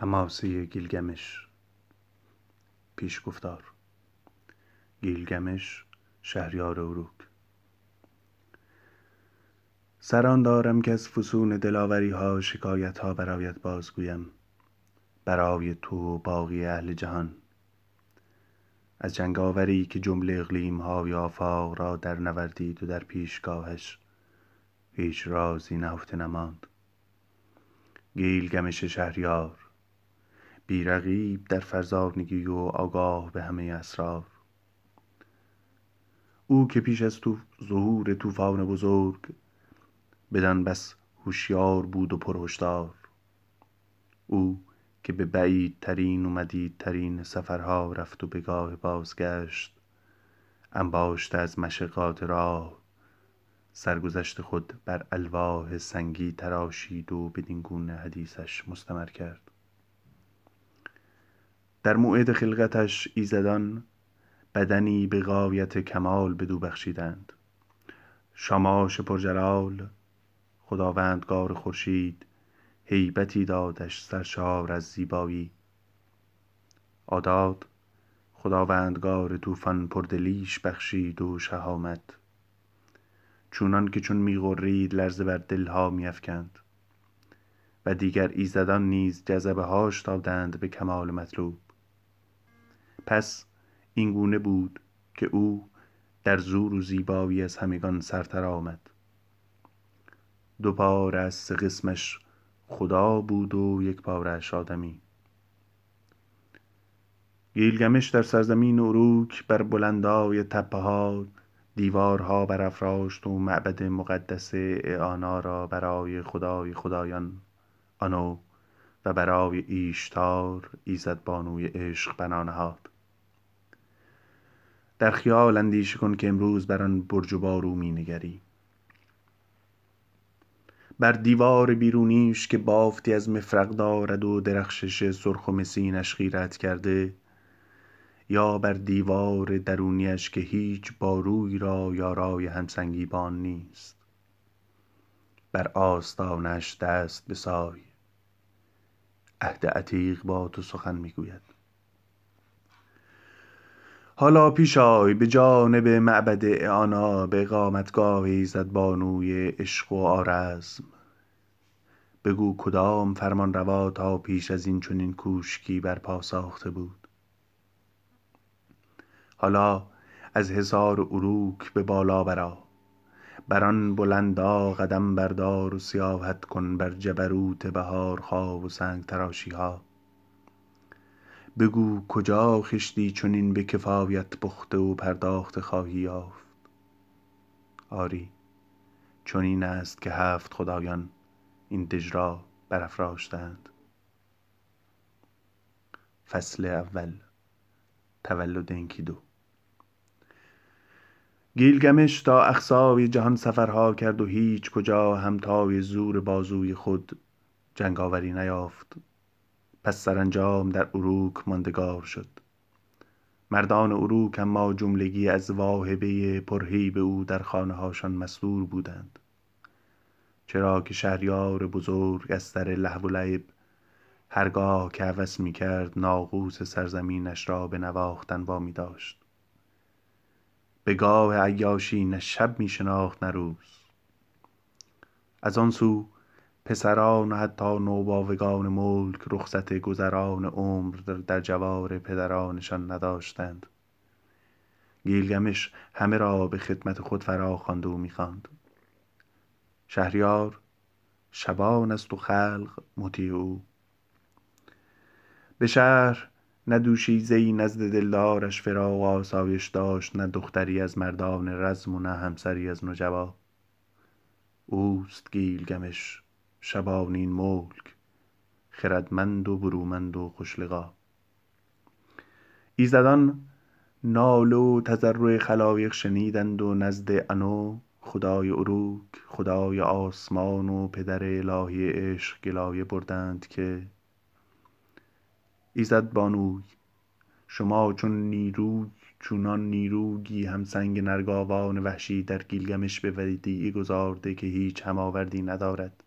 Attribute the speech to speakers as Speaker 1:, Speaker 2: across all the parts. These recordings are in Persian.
Speaker 1: حماسه گیلگمش. گفتار. گیلگمش شهریار اروک سران دارم که از فسون دلاوری ها شکایت ها برایت بازگویم. برای تو و باقی اهل جهان. از جنگاوری که جمله اقلیم های آفاق را در نوردید و در پیشگاهش هیچ رازی نهفته نماند. گیلگمش شهریار. بیرقیب در فرزانگی و آگاه به همه اسرار. او که پیش از تو ظهور طوفان بزرگ بدان بس هوشیار بود و پرهشدار او که به بعیدترین و مدیدترین سفرها رفت و به گاه بازگشت انباشته از مشقات راه. سرگذشت خود بر الواح سنگی تراشید و بدین گونه حدیثش مستمر کرد. در موعد خلقتش ایزدان بدنی به غایت کمال بدو بخشیدند. شماش پرجلال خداوندگار خورشید هیبتی دادش سرشار از زیبایی. آداد خداوندگار طوفان پردلیش بخشید و شهامت. چونان که چون میغرید لرزه بر دلها میافکند. و دیگر ایزدان نیز جذبه هاش دادند به کمال مطلوب. پس این گونه بود که او در زور و زیبایی از همگان سرتر آمد. دو پاره از سه قسمش خدا بود و یک پارهاش آدمی. گیلگمش در سرزمین اروک بر بلندای تپه ها دیوارها برافراشت و معبد مقدس اعانا را برای خدای خدایان آنو و برای ایشتار ایزد بانوی عشق بنا نهاد. در خیال اندیشه کن که امروز بر آن برج و بارو مینگری بر دیوار بیرونیش که بافتی از مفرق دارد و درخشش سرخ و مسینش خیرت کرده یا بر دیوار درونیش که هیچ باروی را یارای همسنگی بان نیست. بر آستانش دست بسای عهد عتیق با تو سخن می‌گوید. حالا پیش آی به جانب معبد اعانا به اقامتگاه ایزد بانوی عشق و آرزم. بگو کدام فرمانروا تا پیش از این چنین کوشکی برپا ساخته بود؟ حالا از حصار اروک به بالا برآ. بر آن بلندا قدم بردار و سیاحت کن بر جبروت بهارخواه و سنگ تراشیها بگو کجا خشتی چنین به کفایت پخته و پرداخته خواهی یافت؟ آری چنین است که هفت خدایان این دژ را برافراشتند. فصل اول تولد انکیدو گیلگمش تا اقصای جهان سفرها کرد و هیچ کجا همتای زور بازوی خود جنگاوری نیافت. پس سرانجام در اروک ماندگار شد. مردان اروک اما جملگی از واهبه پرهیب او در خانه هاشان مسرور بودند. چرا که شهریار بزرگ از سر لهو و لعب هرگاه که هوس می کرد ناقوس سرزمینش را به نواختن وامی داشت. به گاه عیاشی نه شب می شناخت نه روز. از آن سو پسران و حتی نوباوگان ملک رخصت گذران عمر در جوار پدرانشان نداشتند. گیلگمش همه را به خدمت خود فراخواند و می‌خواند شهریار شبان است و خلق مطیع او. به شهر نه دوشیزه نزد دلدارش فراق و آسایش داشت نه دختری از مردان رزم و نه همسری از نجبا اوست گیلگمش شبانین ملک خردمند و برومند و خوش لقا ایزدان ناله و تضرع خلایق شنیدند و نزد انو خدای اروک خدای آسمان و پدر الهی عشق گلایه بردند که ایزدبانوی شما چون نیروی چونان نیروگی همسنگ نرگاوان وحشی در گیلگمش به ودیعه گذارده که هیچ هماوردی ندارد.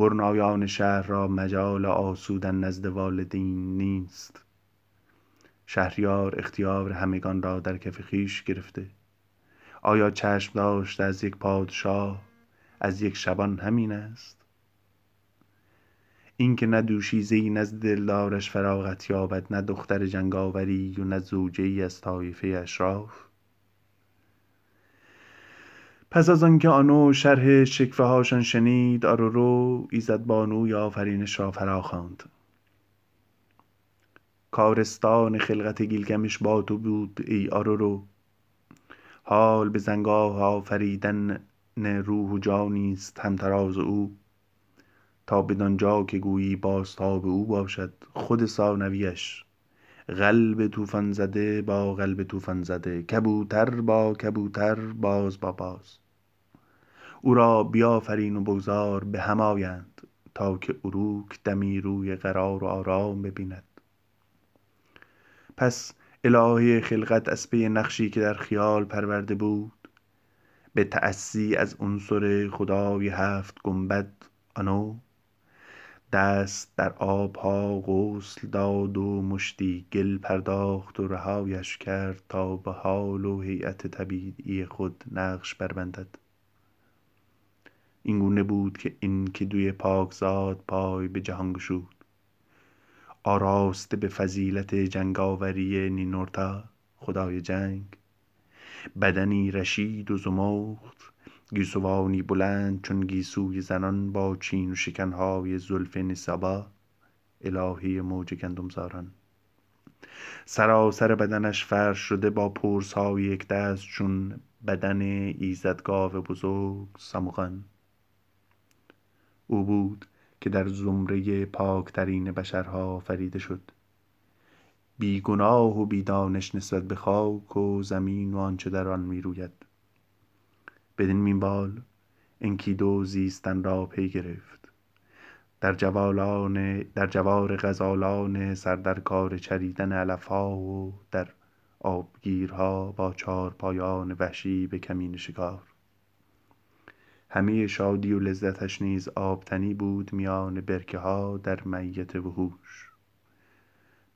Speaker 1: برنایان شهر را مجال آسودن نزد والدین نیست. شهریار اختیار همگان را در کف خویش گرفته. آیا چشم داشته از یک پادشاه؟ از یک شبان همین است. اینکه نه دوشیزهای نزد دلدارش فراغت یابد نه دختر جنگاوری و نه زوجه ای از طایفه اشراف. پس از آنکه آنو شرح شکوه هاشان شنید آرورو ایزدبانوی آفرینش را فرا خواند کارستان خلقت گیلگمش با تو بود ای آرورو. حال به زنگاه آفریدن روح و جانی است همتراز او. تا بدانجا که گویی بازتاب او باشد خود ثانویش. قلب طوفان زده با قلب طوفان زده. کبوتر با کبوتر باز با باز. او را بیافرین و بگذار به هم آیند تا که اروک دمی روی قرار و آرام ببیند. پس الهه خلقت از پی نقشی که در خیال پرورده بود به تأسی از عنصر خدای هفت گنبد آنو دست در آبها غسل داد و مشتی گل پرداخت و رهایش کرد تا به حال و هیأت طبیعی خود نقش بربندد. این گونه بود که این کدوی پاکزاد پای به جهان گشود. آراسته به فضیلت جنگاوری نینورتا خدای جنگ. بدنی رشید و زمخت گیسوانی بلند چون گیسوی زنان با چین و شکنهای زلف نسابا الهه موج گندمزاران. سراسر بدنش فرش شده با پرسهای یکدست چون بدن ایزدگاو بزرگ ساموغان او بود که در زمره پاکترین بشرها آفریده شد. بی گناه و بی دانش نسبت به خاک و زمین و آنچه در آن می روید بدین منوال انکیدو زیستن را پی گرفت. در جوار غزالان سر در کار چریدن علفها و در آبگیرها با چارپایان وحشی به کمین شکار. همه شادی و لذتش نیز آبتنی بود میان برکه ها در میت وحوش.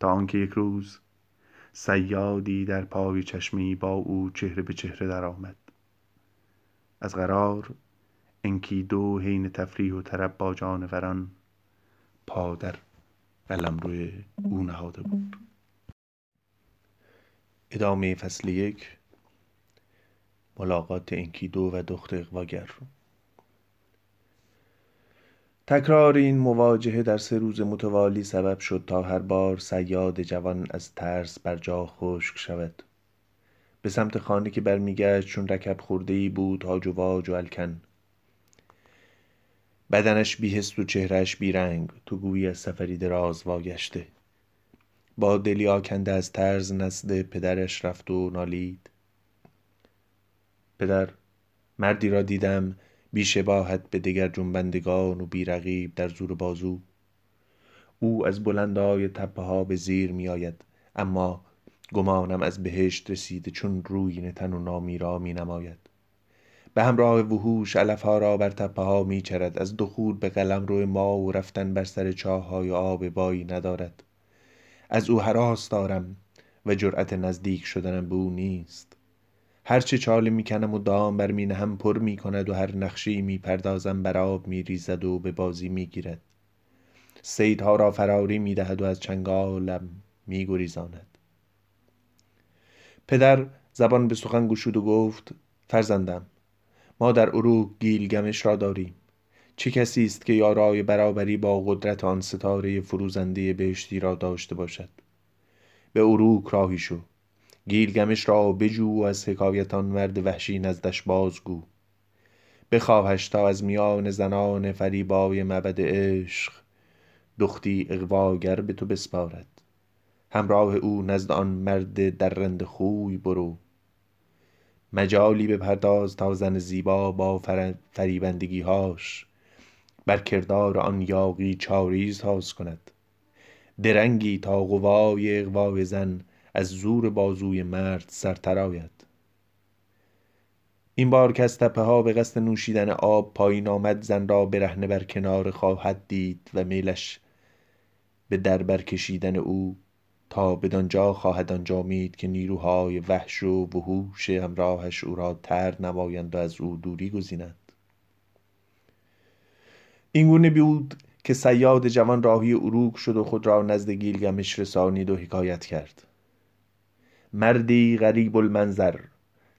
Speaker 1: تا آنکه یک روز صیادی در پای چشمی با او چهره به چهره درآمد. از قرار انکیدو حین تفریح و طرب با جانوران پا در قلمرو او نهاده بود. ادامه فصل یک ملاقات انکیدو و دخت اغواگر تکرار این مواجهه در سه روز متوالی سبب شد تا هر بار صیاد جوان از ترس بر جا خشک شود. به سمت خانه که برمیگشت چون رکب خورده ای بود هاج و واج و الکن. بدنش بی حس و چهرهش بی رنگ تو گویی از سفری دراز واگشته. با دلی آکنده از ترس نزد پدرش رفت و نالید. پدر مردی را دیدم بی شباهت به دگر جنبندگان و بی رقیب در زور بازو. او از بلندای تپه ها به زیر می آید اما گمانم از بهشت رسیده چون رویین تن و نامیرا می نماید به همراه وحوش علفها را بر تپه ها می چرد از دخول به قلمرو ما و رفتن بر سر چاههای آب بایی ندارد. از او هراس دارم و جرأت نزدیک شدنم به او نیست. هرچه چاله می‌کنم و دام بر می نهم پر می کند و هر نقشی می پردازم بر آب می ریزد و به بازی می گیرد. صیدها را فراری می دهد و از چنگالم می گریزاند. پدر زبان به سخن گشود و گفت فرزندم ما در اروک گیلگمش را داریم. چه کسی است که یارای برابری با قدرت آن ستاره فروزنده بهشتی را داشته باشد؟ به اروک راهی شو. گیلگمش را بجو و از حکایت آن مرد وحشی نزدش بازگو. بخواهش تا از میان زنان فریبای معبد عشق دختی اغواگر به تو بسپارد. همراه او نزد آن مرد درنده خوی برو. مجالی بپرداز تا زن زیبا با فریبندگیهاش. بر کردار آن یاغی چاری ساز کند. درنگی تا قوای اغوای زن از زور بازوی مرد سرتر آید. این بار که از تپه ها به قصد نوشیدن آب پایین آمد زن را برهنه بر کنار خواهد دید و میلش به در برکشیدن او تا بدانجا خواهد انجامید که نیروهای وحش و وحوش همراهش او را ترد نمایند و از او دوری گزینند این گونه بود که سیاد جوان راهی اروک شد و خود را نزد گیلگمش رسانید و حکایت کرد. مردی غریب المنظر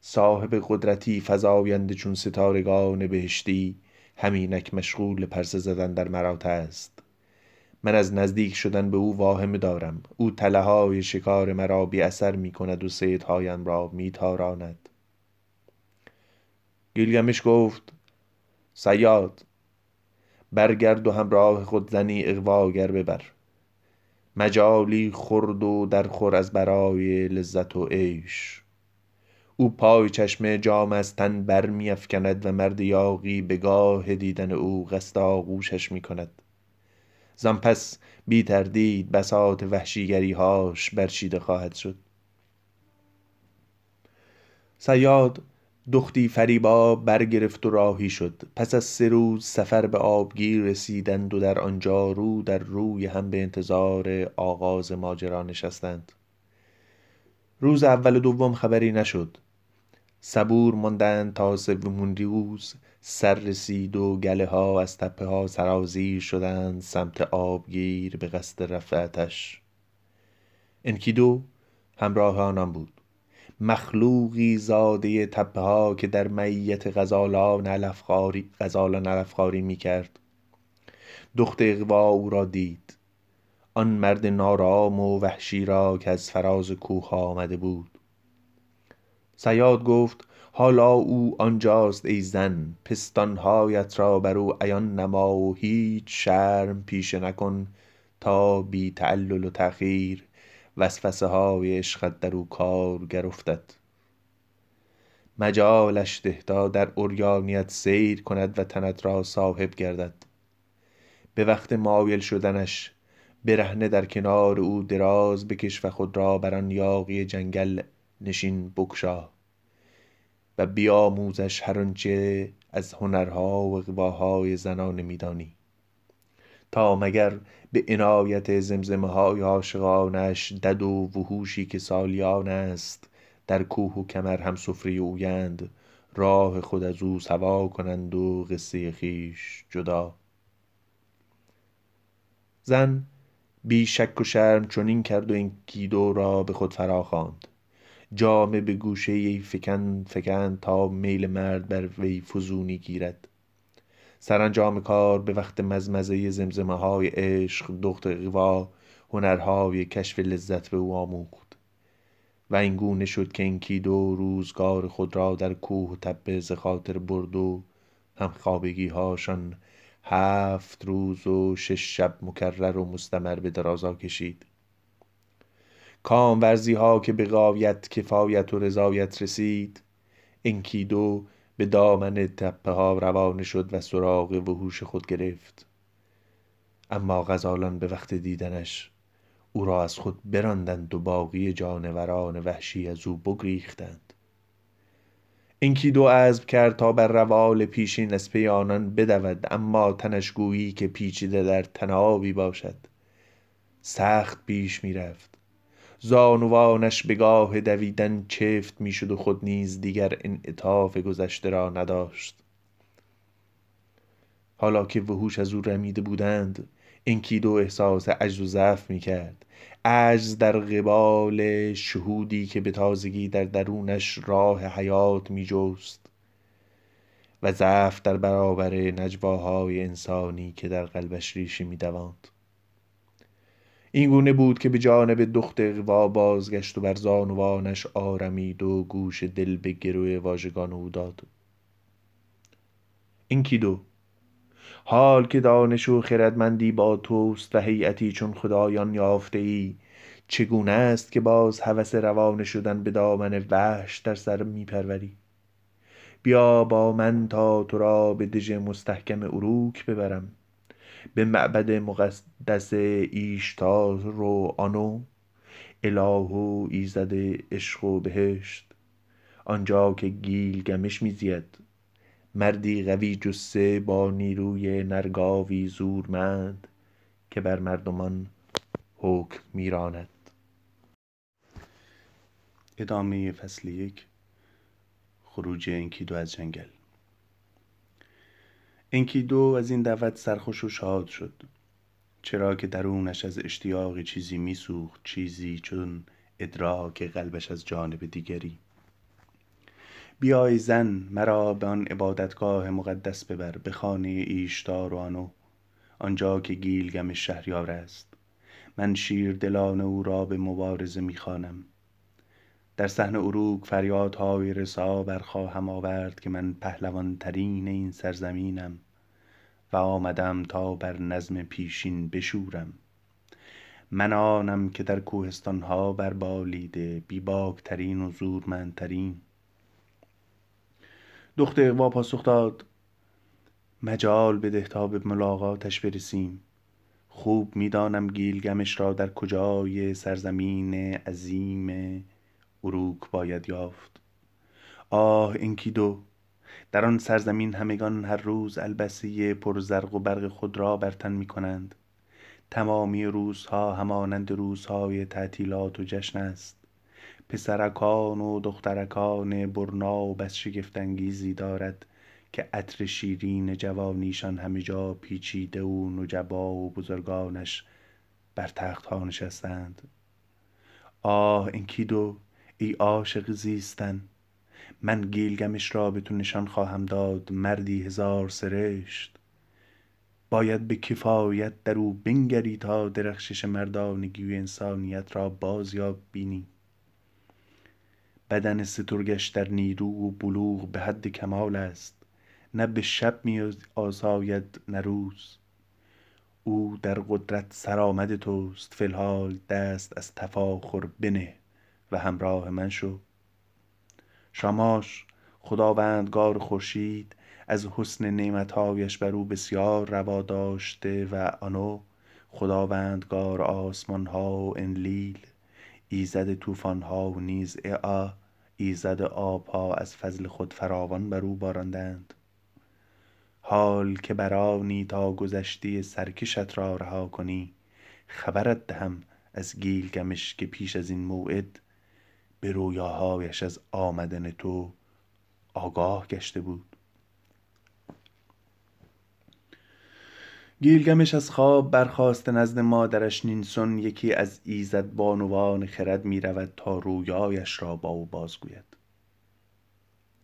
Speaker 1: صاحب قدرتی فزاینده چون ستارگان بهشتی همینک مشغول پرسه زدن در مرات است. من از نزدیک شدن به او واهمه دارم. او تله های شکار مرا بی اثر می کند و صیدهایم را می تاراند. گیلگمش گفت سیاد برگرد و همراه خود زنی اغواگر ببر. مجالی خرد و در خور از برای لذت و عیش. او پای چشم جام از تن بر می افکند و مرد یاغی به گاه دیدن او قصد آغوشش می کند زان پس بی تردید بساط وحشیگری هاش برچیده خواهد شد. سیاد دختی فریبا برگرفت و راهی شد. پس از سه روز سفر به آبگیر رسیدند و در آنجا رو در روی هم به انتظار آغاز ماجرا نشستند. روز اول و دوم خبری نشد. صبور ماندند تا سومین روز سر رسید و گله ها از تپه ها سرازیر شدند سمت آبگیر به قصد رفع آتش انکیدو همراه آنان بود. مخلوقی زاده تپه ها که در معیت غزالان علفخواری غزالان علفخواری می کرد دخت اغوا او را دید. آن مرد نارام و وحشی را که از فراز کوه آمده بود. صیاد گفت حالا او آنجاست ای زن پستانهایت را بر او عیان نما و هیچ شرم پیشه نکن تا بی تعلل و تأخیر وسوسه های عشقت در او کارگر افتد مجالش ده تا در عریانیت سیر کند و تنت را صاحب گردد. به وقت مایل شدنش برهنه در کنار او دراز بکش و خود را بر آن یاغی جنگل نشین بگشا و بیاموزش هر آنچه از هنرها و اغواهای زنانه می دانی تا مگر به عنایت زمزمه های عاشقانش دد و وحوشی که سالیان است در کوه و کمر همسفره اویند راه خود از او سوا کنند و قصه خویش جدا. زن بی شک و شرم چنین کرد و انکیدو را به خود فراخواند جامه به گوشه ای فکند فکند تا میل مرد بر وی فزونی گیرد. سرانجام کار به وقت مزمزه زمزمه های عشق دخت اغوا هنرهای کشف لذت به او آموخت. و این گونه شد که انکیدو روزگار خود را در کوه تپه ز خاطر برد و همخوابگی هاشان هفت روز و شش شب مکرر و مستمر به درازا کشید. کامورزی ها که به غایت کفایت و رضایت رسید انکیدو به دامن تپه ها روانه شد و سراغ وحوش خود گرفت. اما غزالان به وقت دیدنش او را از خود براندند و باقی جانوران وحشی از او بگریختند. انکیدو عزم کرد تا بر روال پیشین از پی آنان بدود اما تنش گویی که پیچیده در طنابی باشد سخت پیش می رفت زانوانش به گاه دویدن چفت می شد و خود نیز دیگر انعطاف گذشته را نداشت. حالا که وحوش از او رمیده بودند انکیدو احساس عجز و ضعف می کرد عجز در قبال شهودی که به تازگی در درونش راه حیات می جست و ضعف در برابر نجواهای انسانی که در قلبش ریشه می دواند این گونه بود که به جانب دخت اغوا بازگشت و بر زانوانش آرمید و گوش دل به گرو واژگان او داد. انکیدو حال که دانش و خردمندی با توست و هیئتی چون خدایان یافته ای چگونه است که باز هوس روانه شدن به دامن وحش در سر می پروری بیا با من تا تو را به دژ مستحکم اروک ببرم. به معبد مقدس ایشتار و آنو اله و ایزد عشق و بهشت. آنجا که گیلگمش میزید. مردی قوی جثه با نیروی نرگاوی زورمند که بر مردمان حکم میراند. ادامه فصل یک. خروج انکیدو از جنگل. انکیدو از این دعوت سرخوش و شاد شد. چرا که درونش از اشتیاق چیزی میسوخت چیزی چون ادراک قلبش از جانب دیگری. بیای زن مرا به آن عبادتگاه مقدس ببر به خانه ایشتار و آنو. آنجا که گیلگم شهریار است. من شیر دلان او را به مبارزه می‌خوانم. در صحن اروک فریادهای رسا برخواهم آورد که من پهلوان ترین این سرزمینم. و آمدم تا بر نظم پیشین بشورم. من آنم که در کوهستانها بربالیده بیباکترین و زورمندترین. دخت اقوا پاسخ داد مجال بده تا به ملاقاتش برسیم. خوب می‌دانم گیلگمش را در کجای سرزمین عظیم اروک باید یافت. آه انکیدو در آن سرزمین همگان هر روز البسه پر زرق و برق خود را بر تن می کنند. تمامی روزها همانند روزهای تعطیلات و جشن است. پسرکان و دخترکان برنا و بس شگفتانگیزی دارد که عطر شیرین جوانیشان همه جا پیچیده و نجبا و بزرگانش بر تختها نشستند. آه انکیدو ای عاشق زیستن! من گیلگمش را به تو نشان خواهم داد مردی هزار سرشت. باید به کفایت در او بنگری تا درخشش مردانگی و انسانیت را بازیاب بینی. بدن سترگش در نیرو و بلوغ به حد کمال است نه به شب می آساید نه روز. او در قدرت سرآمد توست فی الحال دست از تفاخر بنه و همراه من شو. شاماش خداوندگار خورشید از حسن نعمتهایش بر او بسیار روا داشته و آنو خداوندگار آسمانها و انلیل ایزد طوفانها و نیز اعا ایزد آبها از فضل خود فراوان بر او باراندند. حال که برانی تا گذشته سرکشت را رها کنی خبرت دهم از گیلگمش که پیش از این موعد به رویاهایش از آمدن تو آگاه گشته بود. گیلگمش از خواب برخاسته نزد مادرش نینسون یکی از ایزد بانوان خرد می رود تا رویایش را با او بازگوید.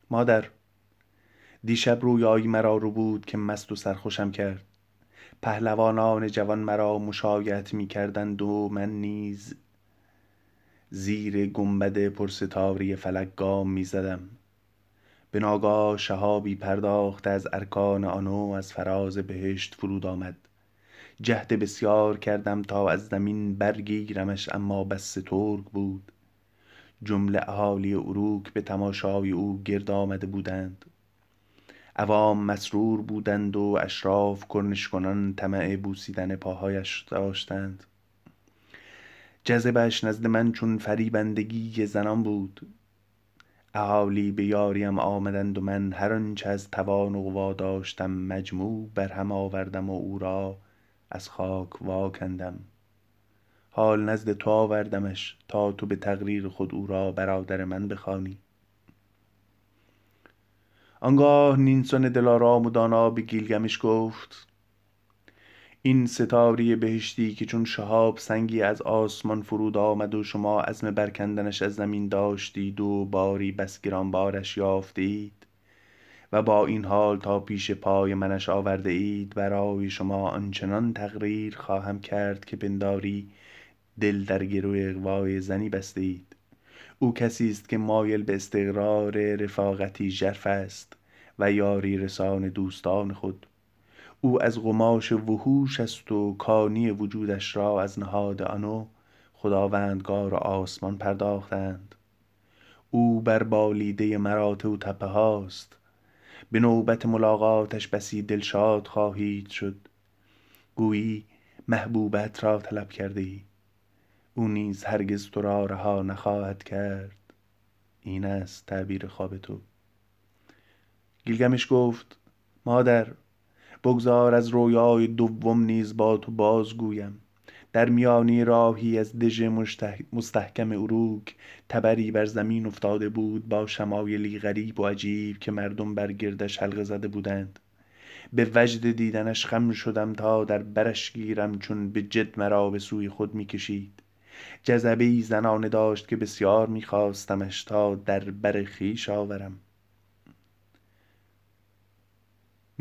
Speaker 1: مادر دیشب رویایی مرا رو بود که مست و سرخوشم کرد. پهلوانان جوان مرا مشایعت می کردند و من نیز زیر گنبد پرستاره فلک گام می زدم به ناگاه شهابی پرداخته از ارکان آنو از فراز بهشت فرود آمد. جهد بسیار کردم تا از زمین برگیرمش اما بس سترگ بود. جمله اهالی اروک به تماشای او گرد آمده بودند. عوام مسرور بودند و اشراف کرنش کنان طمع بوسیدن پاهایش داشتند. جذبش نزد من چون فریبندگی زنان بود. اهالی به یاریم آمدند و من هر آنچه از توان و قوا داشتم مجموع برهم آوردم و او را از خاک واکندم. حال نزد تو آوردمش تا تو به تقریر خود او را برادر من بخوانی. آنگاه نینسون دلارام و دانا به گیلگمش گفت این ستاره بهشتی که چون شهاب سنگی از آسمان فرود آمد و شما عزم برکندنش از زمین داشتید و باری بس گرانبارش یافتید و با این حال تا پیش پای منش آورده اید برای شما آنچنان تقریر خواهم کرد که پنداری دل در گرو اغوای زنی بسته اید او کسی است که مایل به استقرار رفاقتی ژرف است و یاری رسان دوستان خود. او از قماش وحوش است و کانی وجودش را از نهاد آنو خداوندگار آسمان پرداختند. او بر بالیده مراتع و تپه هاست. به نوبت ملاقاتش بسی دلشاد خواهید شد. گویی محبوبت را طلب کرده ای. او نیز هرگز تو را رها نخواهد کرد. این است تعبیر خواب تو. گیلگمش گفت مادر بگذار از رویای دوم نیز با تو بازگویم. در میانی راهی از دژ مستحکم اروک تبری بر زمین افتاده بود با شمایلی غریب و عجیب که مردم بر گردش حلقه زده بودند. به وجد دیدنش خم شدم تا در برش گیرم چون به جد مرا به سوی خود می‌کشید. جذبه ای زنانه داشت که بسیار میخواستمش تا در بر خویش آورم.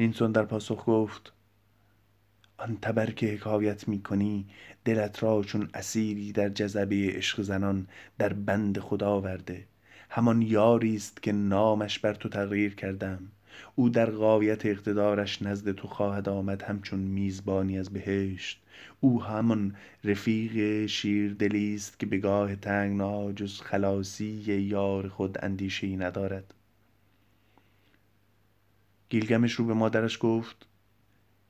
Speaker 1: نینسون در پاسخ گفت آن تبر که حکایت می کنی دلت را چون اسیری در جذبه عشق زنان در بند خدا آورده. همان یاری است که نامش بر تو تغییر کردم. او در غایت اقتدارش نزد تو خواهد آمد همچون میزبانی از بهشت. او همان رفیق شیردلی است که به گاه تنگنا جز خلاصی یار خود اندیشه ندارد. گیلگمش رو به مادرش گفت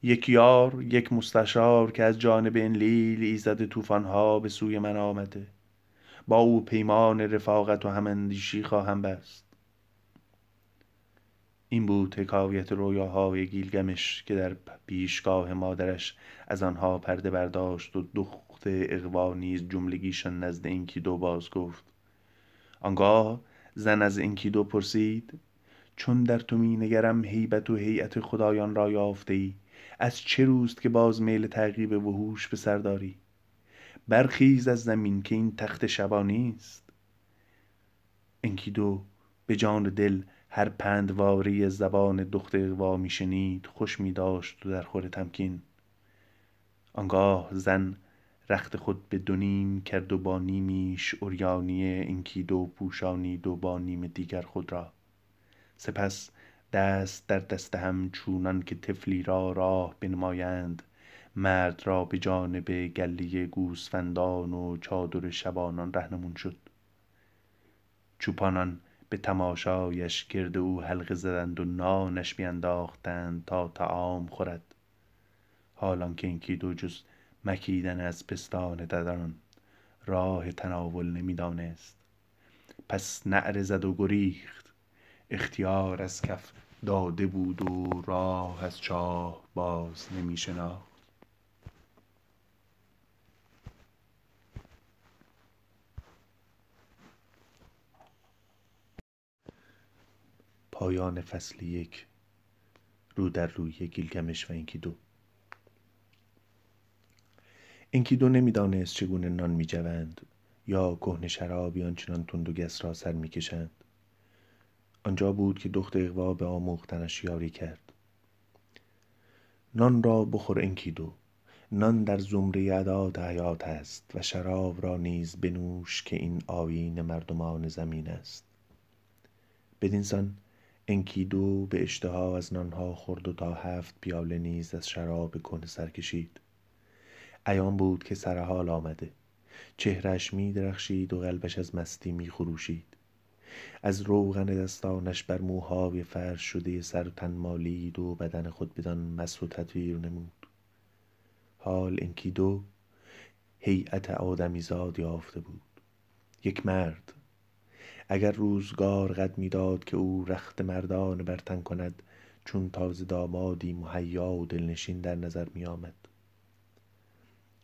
Speaker 1: یک یار یک مستشار که از جانب انلیل ایزد طوفانها به سوی من آمده. با او پیمان رفاقت و هماندیشی خواهم بست. این بود حکایت رویاهای گیلگمش که در پیشگاه مادرش از آنها پرده برداشت و دخت اقوا نیز جملگیشان نزد انکیدو باز گفت. آنگاه زن از انکیدو پرسید چون در تو می نگرم هیبت و هیئت خدایان را یافته ای از چه روست که باز میل تعقیب وحوش به سر داری؟ برخیز از زمین که این تخت شبانی است انکیدو به جان دل هر پندواری زبان دخت اقوا می شنید خوش می داشت و در خور تمکین. آنگاه زن رخت خود به دونیم کرد و با نیمیش اوریانی انکیدو پوشانید و با نیم دیگر خود را. سپس دست در دست هم چونان که طفلی را راه بنمایند مرد را به جانب گله گوسفندان و چادر شبانان رهنمون شد. چوپانان به تماشایش گرد او حلقه زدند و نانش بینداختند تا طعام خورد. حالان که انکیدو جز مکیدن از پستان ددان راه تناول نمی‌دانست. پس نعره زد و گریخت. اختیار از کف داده بود و راه از چاه باز نمی شناخت. پایان فصل یک رو در روی گیلگمش و انکیدو انکیدو نمی‌دانست چگونه نان میجوند یا کهنه شرابی آنچنان تند و گس را سر می‌کشند. آنجا بود که دخت اقوا به آموختنش یاری کرد. نان را بخور انکیدو. نان در زمره عداد حیات است و شراب را نیز بنوش که این آیین مردمان زمین است. بدینسان انکیدو به اشتها از نانها خورد و تا هفت پیاله نیز از شراب کهنه سر کشید. عیان بود که سر حال آمده. چهرش می درخشید و قلبش از مستی می خروشید از روغن دستانش بر موهای فرش شده سر و تن مالید و بدن خود بدان مس و تطویر نمود. حال انکیدو هیئت آدمیزاد یافته بود. یک مرد. اگر روزگار قد می‌داد که او رخت مردانه بر تن کند چون تازه دامادی مهیا و دلنشین در نظر می آمد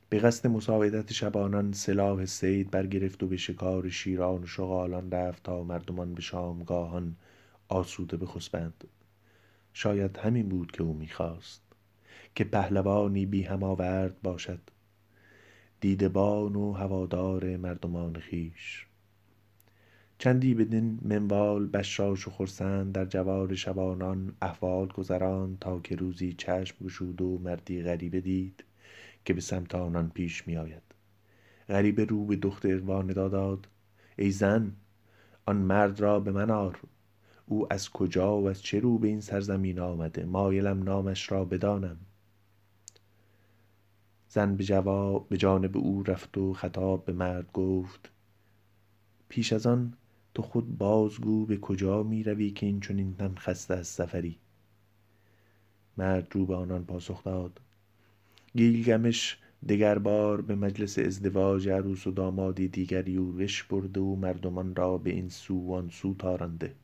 Speaker 1: به قصد مساعدت شبانان سلاح صید برگرفت و به شکار شیران و شغالان رفت تا مردمان به شامگاهان آسوده بخسبند. شاید همین بود که او می‌خواست که پهلوانی بی هماورد باشد. دیدبان و هوادار مردمان خویش. چندی بدین منوال بشاش و خرسند در جوار شبانان احوال گذراند تا که روزی چشم گشود و مردی غریبه دید. که به سمت آنان پیش می آید غریبه رو به دخت اقوا ندا داد. ای زن آن مرد را به من آر. او از کجا و از چه رو به این سرزمین آمده؟ مایلم نامش را بدانم. زن به جواب به جانب او رفت و خطاب به مرد گفت پیش از آن تو خود بازگو به کجا می روی که این چنین تن خسته از سفری؟ مرد رو به آنان پاسخ داد گیلگمش دگر بار به مجلس ازدواج عروس و دامادی دیگر یورش برده و مردمان را به این سو و آن سو تارانده.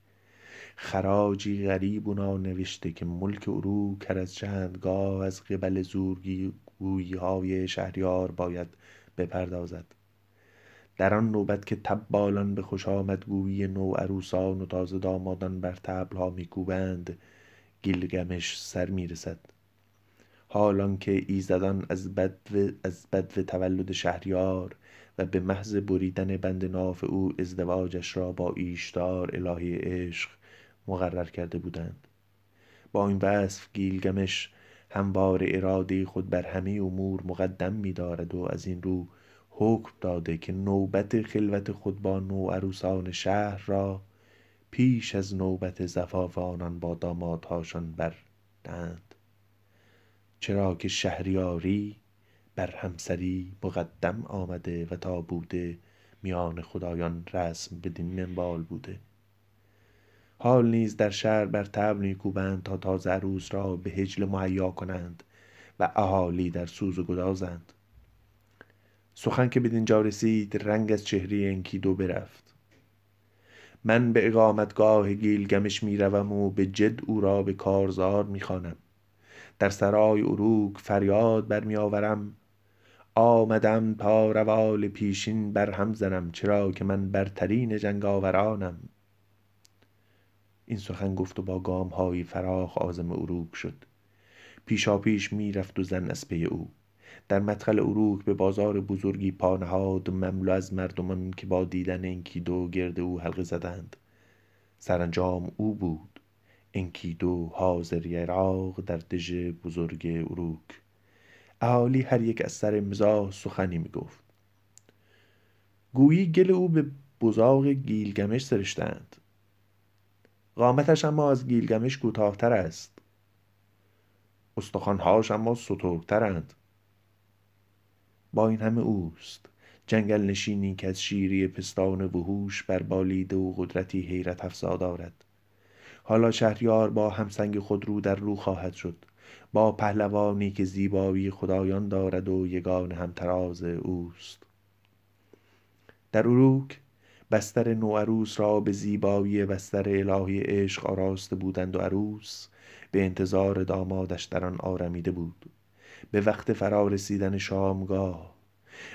Speaker 1: خراجی غریب و نانوشته که ملک عروک هر از چندگاه از قبل زورگوییهای شهریار باید بپردازد. در آن نوبت که تبالان به خوشامدگویی نوعروسان و تازه دامادان بر طبلها می کوبند گیلگمش سر می رسد حال که ایزدان از بدو از بدو تولد شهریار و به محض بریدن بند ناف او ازدواجش را با ایشدار الهی عشق مقرر کرده بودند. با این وصف گیلگمش همواره اراده خود بر همه امور مقدم می دارد و از این رو حکم داده که نوبت خلوت خود با نوعروسان شهر را پیش از نوبت زفاف آنان با دامادهاشان بردند چرا که شهریاری بر همسری مقدم آمده و تا بوده میان خدایان رسم بدین منوال بوده. حال نیز در شهر بر طبل می کوبند تا تازه عروس را به هجل مهیا کنند و اهالی در سوز و گدازند. سخن که بدینجا رسید رنگ از چهره انکیدو برفت. من به اقامتگاه گیلگمش می روم و به جد او را به کارزار می خوانم در سرای عروک فریاد برمی آورم آمدم تا روال پیشین بر هم زنم چرا که من برترین جنگاورانم. این سخن گفت و با گامهایی فراخ عازم عروک شد. پیشاپیش می رفت و زن از پی او. در مدخل عروک به بازار بزرگی پا مملو از مردمان که با دیدن انکیدو گرد او حلقه زدند. سرانجام او بود. انکیدو حاضر یراق در دژ بزرگ عروک اهالی هر یک از سر مزاح سخنی می گفت گویی گل او به بزاق گیلگمش سرشتند. قامتش اما از گیلگمش کوتاهتر است. استخوانهاش اما سترگترند. با این همه اوست. جنگل نشینی که از شیری پستان وحوش بربالیده و قدرتی حیرت افزا دارد. حالا شهریار با همسنگ خود رو در رو خواهد شد. با پهلوانی که زیبایی خدایان دارد و یگان همتراز اوست. در عروک بستر نوعروس را به زیبایی بستر الهی عشق آراسته بودند و عروس به انتظار دامادش در آن آرمیده بود. به وقت فرا رسیدن شامگاه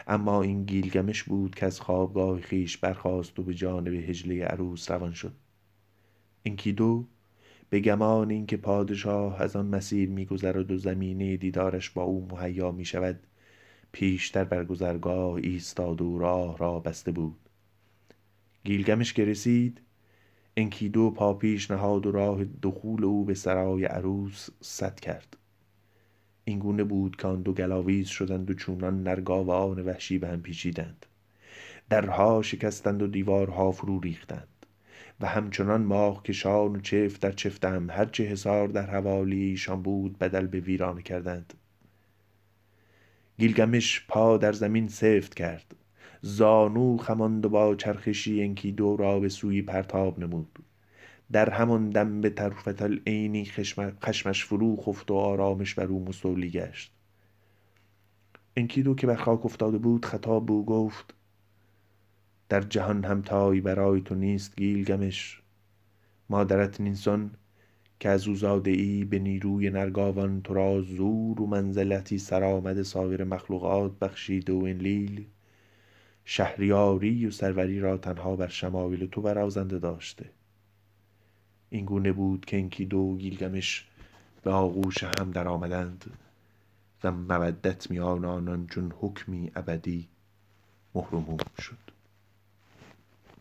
Speaker 1: اما این گیلگمش بود که از خوابگاه خویش برخاست و به جانب حجله عروس روان شد. انکیدو به گمان اینکه پادشاه از آن مسیر میگذرد و زمینه دیدارش با او مهیا می شود پیشتر بر گذرگاه ایستاد و راه را بسته بود. گیلگمش که رسید انکیدو پا پیش نهاد و راه دخول او به سرای عروس سد کرد. این گونه بود که آن دو گلاویز شدند و چونان نرگاوان وحشی به هم پیچیدند. درها شکستند و دیوارها فرو ریختند. و همچنان ماه کشان و چفت در چفت هم هرچه حصار در حوالی ایشان بود بدل به ویرانه کردند. گیلگمش پا در زمین سفت کرد. زانو خماند و با چرخشی انکیدو را به سوی پرتاب نمود. در همان دم به طرفة العینی خشمش فرو خفت و آرامش بر او مستولی گشت. انکیدو که بر خاک افتاده بود خطاب به او گفت در جهان همتایی برای تو نیست گیلگمش مادرت نیسان که از او زاده ای به نیروی نرگاوان تو را زور و منزلتی سرآمد سایر مخلوقات بخشیده و انلیل. شهریاری و سروری را تنها بر شمایل تو برازنده داشته. این گونه بود که انکیدو و گیلگمش به آغوش هم درآمدند و مودت میان آنان چون حکمی ابدی موم شد.